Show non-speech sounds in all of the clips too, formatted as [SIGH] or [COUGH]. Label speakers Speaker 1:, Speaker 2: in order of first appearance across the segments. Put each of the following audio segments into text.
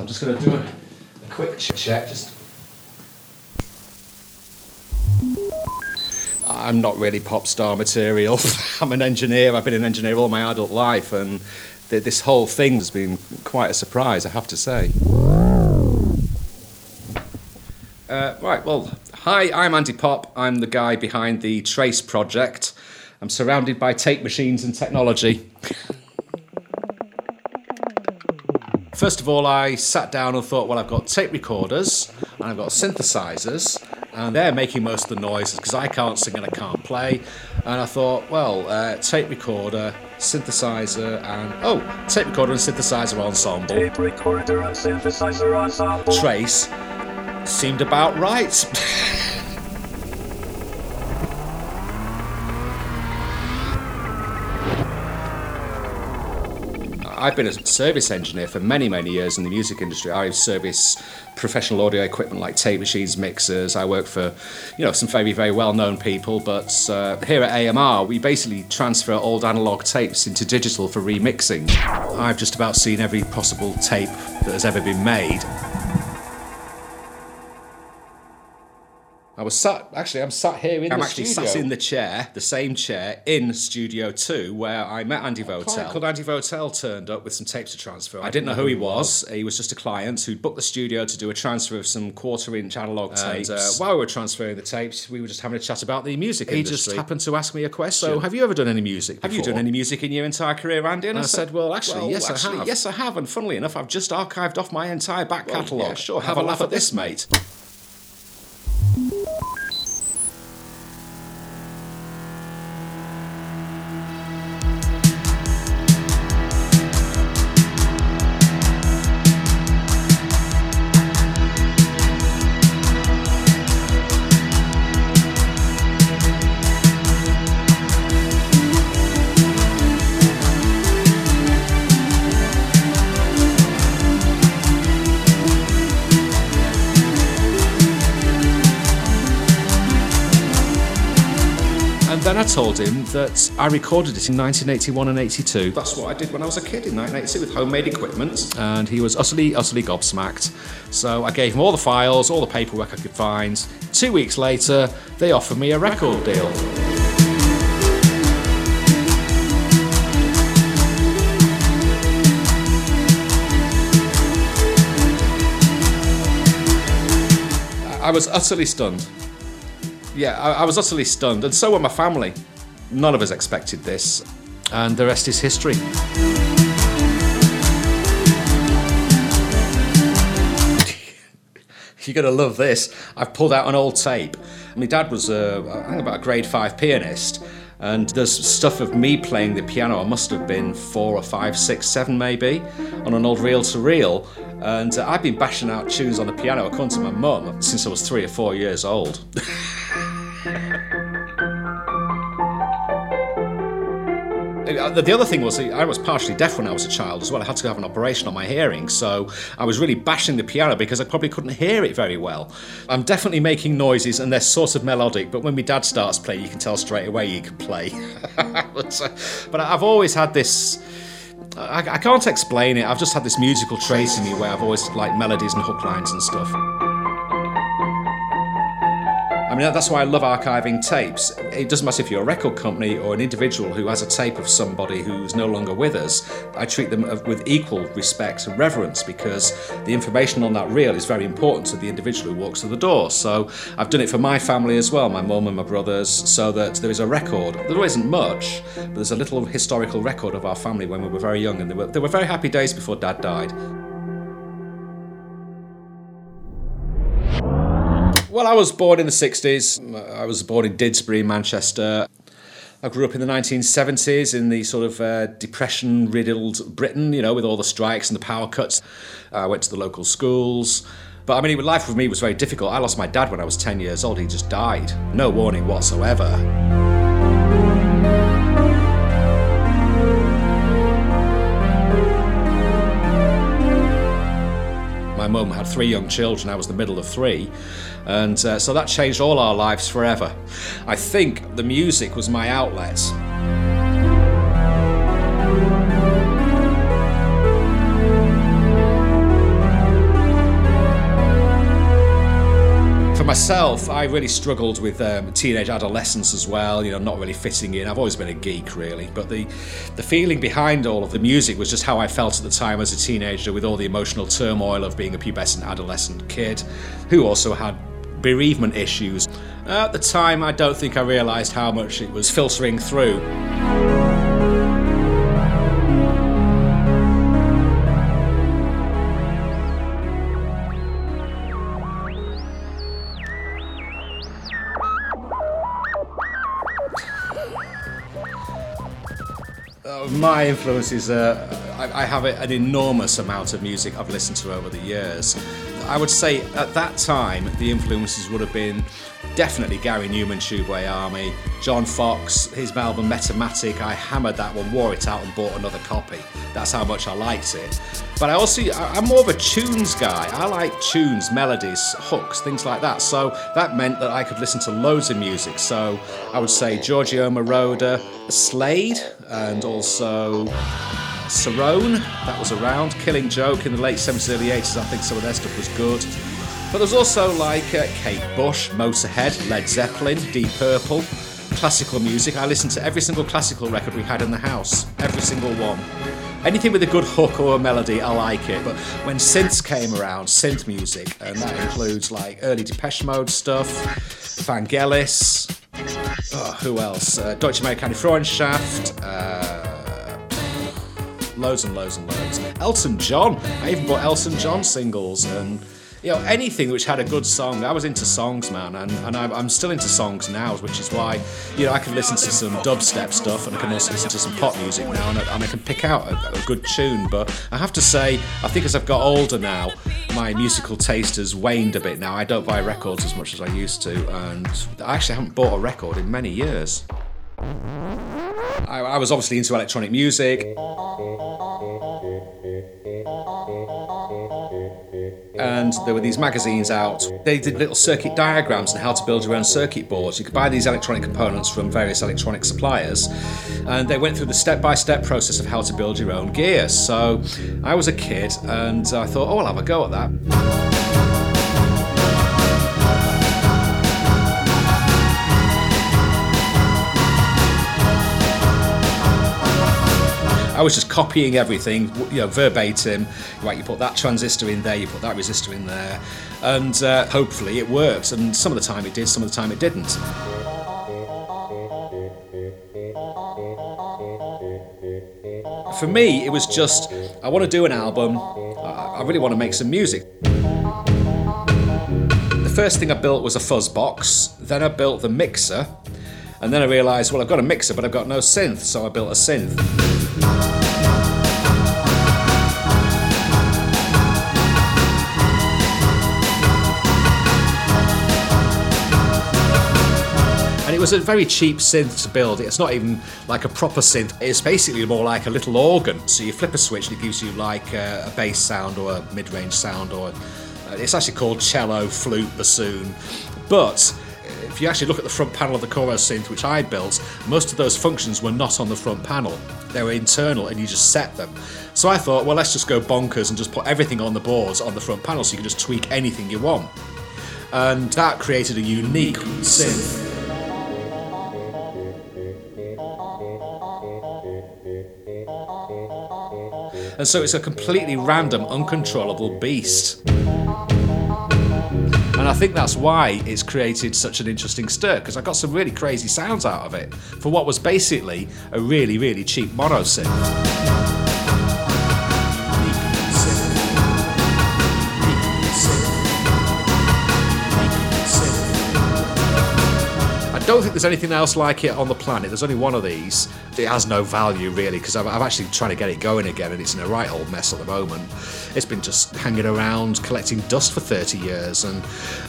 Speaker 1: I'm just going to do a, a quick check. Just. I'm not really pop star material. [LAUGHS] I'm an engineer. I've been an engineer all my adult life, and th- this whole thing has been quite a surprise, I have to say. Uh, right, well, hi, I'm Andy Pop. I'm the guy behind the Trace project. I'm surrounded by tape machines and technology. [LAUGHS] First of all, I sat down and thought, well, I've got tape recorders and I've got synthesizers, and they're making most of the noises because I can't sing and I can't play. And I thought, well, uh, tape recorder, synthesizer, and oh, tape recorder and synthesizer ensemble.
Speaker 2: Tape recorder and synthesizer ensemble.
Speaker 1: Trace seemed about right. [LAUGHS] I've been a service engineer for many, many years in the music industry. I service professional audio equipment like tape machines, mixers. I work for, you know, some very, very well-known people. But uh, here at AMR, we basically transfer old analog tapes into digital for remixing. I've just about seen every possible tape that has ever been made. I was sat, actually, I'm sat here in
Speaker 3: I'm
Speaker 1: the
Speaker 3: actually
Speaker 1: studio.
Speaker 3: sat in
Speaker 1: the chair, the same chair, in Studio 2, where I met Andy Votel. called Andy Votel turned up with some tapes to transfer. I didn't know who he was. He was just a client who'd booked the studio to do a transfer of some quarter inch analog tapes.
Speaker 3: And, uh,
Speaker 1: while we were transferring the tapes, we were just having a chat about the music
Speaker 3: He
Speaker 1: industry.
Speaker 3: just
Speaker 1: He just happened to ask me a question.
Speaker 3: So,
Speaker 1: have you ever done any music
Speaker 3: Have you done
Speaker 1: any music in your entire career, Andy? And I, said, well, actually,
Speaker 3: well,
Speaker 1: yes,
Speaker 3: actually,
Speaker 1: I have. Yes, I have. And funnily enough, I've just archived off my entire back
Speaker 3: Well,
Speaker 1: catalogue.
Speaker 3: yeah, sure,
Speaker 1: Have, a laugh at this, mate. Told him that I recorded it in 1981 and 82. That's what I did when I was a kid in 1982 with homemade equipment. And he was utterly, utterly gobsmacked. So I gave him all the files, all the paperwork I could find. Two weeks later, they offered me a record deal. I was utterly stunned. Yeah, I, I was utterly stunned, and so were my family. None of us expected this, and the rest is history. [LAUGHS] You're gonna love this. I've pulled out an old tape. My dad was, uh, I think, about a grade five pianist, and there's stuff of me playing the piano. I must have been four or five, six, seven, maybe, on an old reel to reel. And uh, I've been bashing out tunes on the piano, according to my mum, since I was three or four years old. [LAUGHS] Uh, The other thing was, I was partially deaf when I was a child as well. I had to have an operation on my hearing, so I was really bashing the piano because I probably couldn't hear it very well. I'm definitely making noises and they're sort of melodic, but when my dad starts playing, you can tell straight away he can play. [LAUGHS] but, uh, but I've always had this. I, I can't explain it. I've just had this musical trait in me where I've always liked melodies and hook lines and stuff. Mean, that's why I love archiving tapes. It doesn't matter if you're a record company or an individual who has a tape of somebody who's no longer with us. I treat them uh, with equal respect and reverence because the information on that reel is very important to the individual who walks through the door. So I've done it for my family as well, my mum and my brothers, so that there is a record. There isn't much, but there's a little historical record of our family when we were very young, and there were, there were very happy days before Dad died. Well, I was born in the 60s. I was born in Didsbury, Manchester. I grew up in the 1970s in the sort of uh, depression riddled Britain, you know, with all the strikes and the power cuts. I went to the local schools. But I mean, life with me was very difficult. I lost my dad when I was 10 years old. He just died. No warning whatsoever. Mum had three young children, I was the middle of three, and uh, so that changed all our lives forever. I think the music was my outlet. Myself, I really struggled with um, teenage adolescence as well. You know, not really fitting in. I've always been a geek, really. But the the feeling behind all of the music was just how I felt at the time as a teenager, with all the emotional turmoil of being a pubescent adolescent kid, who also had bereavement issues. At the time, I don't think I realised how much it was filtering through. Uh, my influences, uh, I, I have an enormous amount of music I've listened to over the years. I would say at that time, the influences would have been definitely Gary Numan, Tubeway Army, John Foxx, his album Metamatic. I hammered that one, wore it out, and bought another copy. That's how much I liked it. But I also, I'm more of a tunes guy. I like tunes, melodies, hooks, things like that. So that meant that I could listen to loads of music. So I would say Giorgio Moroder, Slade, and also Cerrone, that was around. Killing Joke in the late 70s, early 80s, I think some of their stuff was good. But there's also like uh, Kate Bush, Motorhead, Led Zeppelin, Deep Purple, classical music. I listened to every single classical record we had in the house, every single one. Anything with a good hook or a melody, I like it. But when synths came around, synth music, and that includes like early Depeche Mode stuff, Vangelis, oh, who else? Uh, Deutsche Amerikanische Freundschaft, uh, loads and loads and loads. Elton John. I even bought Elton John singles and you know anything which had a good song. I was into songs, man, and, and I'm, still into songs now, which is why you know I can listen to some dubstep stuff and I can also listen to some pop music now, and I, and I can pick out a, a good tune. But I have to say, I think as I've got older now, my musical taste has waned a bit. Now I don't buy records as much as I used to, and I actually haven't bought a record in many years. I, I was obviously into electronic music. And there were these magazines out. They did little circuit diagrams on how to build your own circuit boards. You could buy these electronic components from various electronic suppliers, and they went through the step by step process of how to build your own gear. So I was a kid, and I thought, oh, I'll have a go at that. I was just copying everything, you know, verbatim. Right, you put that transistor in there, you put that resistor in there, and uh, hopefully it works. And some of the time it did, some of the time it didn't. For me, it was just I want to do an album. I I really want to make some music. The first thing I built was a fuzz box. Then I built the mixer, and then I realised, well, I've got a mixer, but I've got no synth, so I built a synth. And it was a very cheap synth to build. It's not even like a proper synth. It's basically more like a little organ. So you flip a switch and it gives you like a, bass sound or a mid-range sound, or uh, it's actually called cello, flute, bassoon. But if you actually look at the front panel of the Coro synth, which I built, most of those functions were not on the front panel. They were internal, and you just set them. So I thought, well, let's just go bonkers and just put everything on the boards on the front panel, so you can just tweak anything you want. And that created a unique synth. And so it's a completely random, uncontrollable beast. I think that's why it's created such an interesting stir, because I got some really crazy sounds out of it for what was basically a really, really cheap mono synth. Don't think there's anything else like it on the planet. There's only one of these. It has no value really because I'm, I'm actually trying to get it going again and it's in a right old mess at the moment. It's been just hanging around collecting dust for 30 years and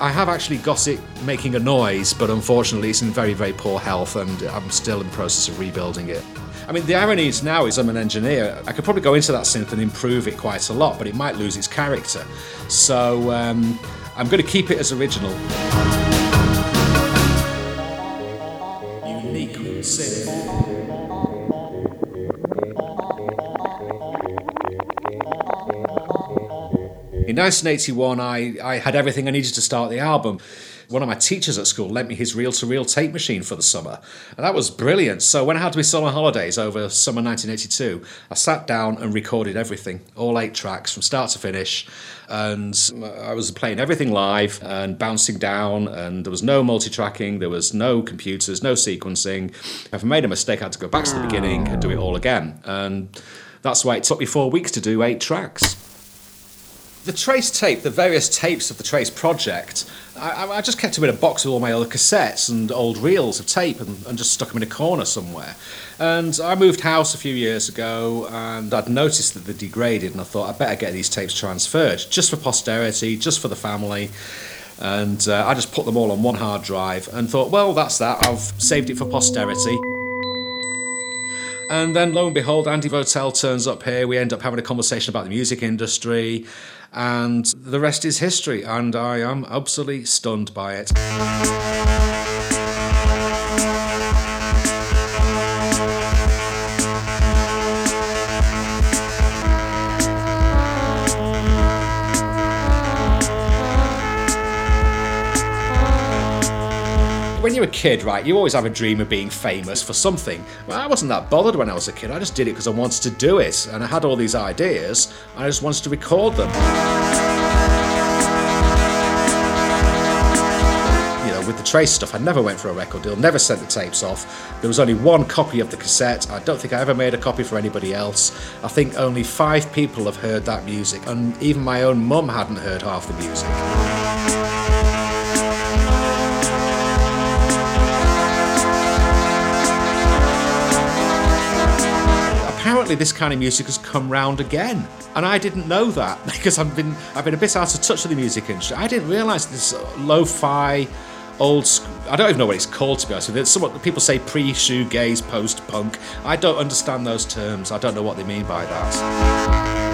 Speaker 1: I have actually got it making a noise, but unfortunately it's in very, very poor health and I'm still in the process of rebuilding it. I mean, the irony is now is I'm an engineer. I could probably go into that synth and improve it quite a lot, but it might lose its character. So um, I'm going to keep it as original. 1981, I, I had everything I needed to start the album. one of my teachers at school lent me his reel to reel tape machine for the summer. And that was brilliant. So when I had to be summer holidays over summer 1982, I sat down and recorded everything, all eight tracks from start to finish. And I was playing everything live and bouncing down, and there was no multi tracking, there was no computers, no sequencing. If I made a mistake, I had to go back to the beginning and do it all again. And that's why it took me four weeks to do eight tracks. The Trace tape, the various tapes of the Trace project, I, I just kept them in a box with all my other cassettes and old reels of tape and, and just stuck them in a corner somewhere. And I moved house a few years ago and I'd noticed that they degraded and I thought I'd better get these tapes transferred just for posterity, just for the family. And uh, I just put them all on one hard drive and thought, well, that's that. I've saved it for posterity. And then lo and behold, Andy Votel turns up here. We end up having a conversation about the music industry, and the rest is history. And I am absolutely stunned by it. When you're a kid, right, you always have a dream of being famous for something. Well, I wasn't that bothered when I was a kid. I just did it because I wanted to do it. And I had all these ideas, and I just wanted to record them. You know, with the Trace stuff, I never went for a record deal, never sent the tapes off. There was only one copy of the cassette. I don't think I ever made a copy for anybody else. I think only five people have heard that music, and even my own mum hadn't heard half the music. This kind of music has come round again, and I didn't know that [LAUGHS] because I've been I've been a bit out of touch with the music industry. I didn't realise this lo-fi, old. School I don't even know what it's called to be honest with you. It's somewhat people say pre-shoegaze, post-punk. I don't understand those terms. I don't know what they mean by that.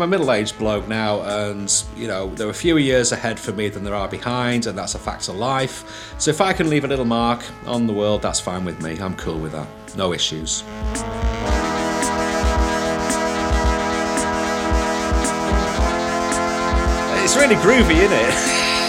Speaker 1: I'm a middle-aged bloke now, and you know there are fewer years ahead for me than there are behind, and that's a fact of life. So if I can leave a little mark on the world, that's fine with me. I'm cool with that. No issues. It's really groovy, isn't it? [LAUGHS]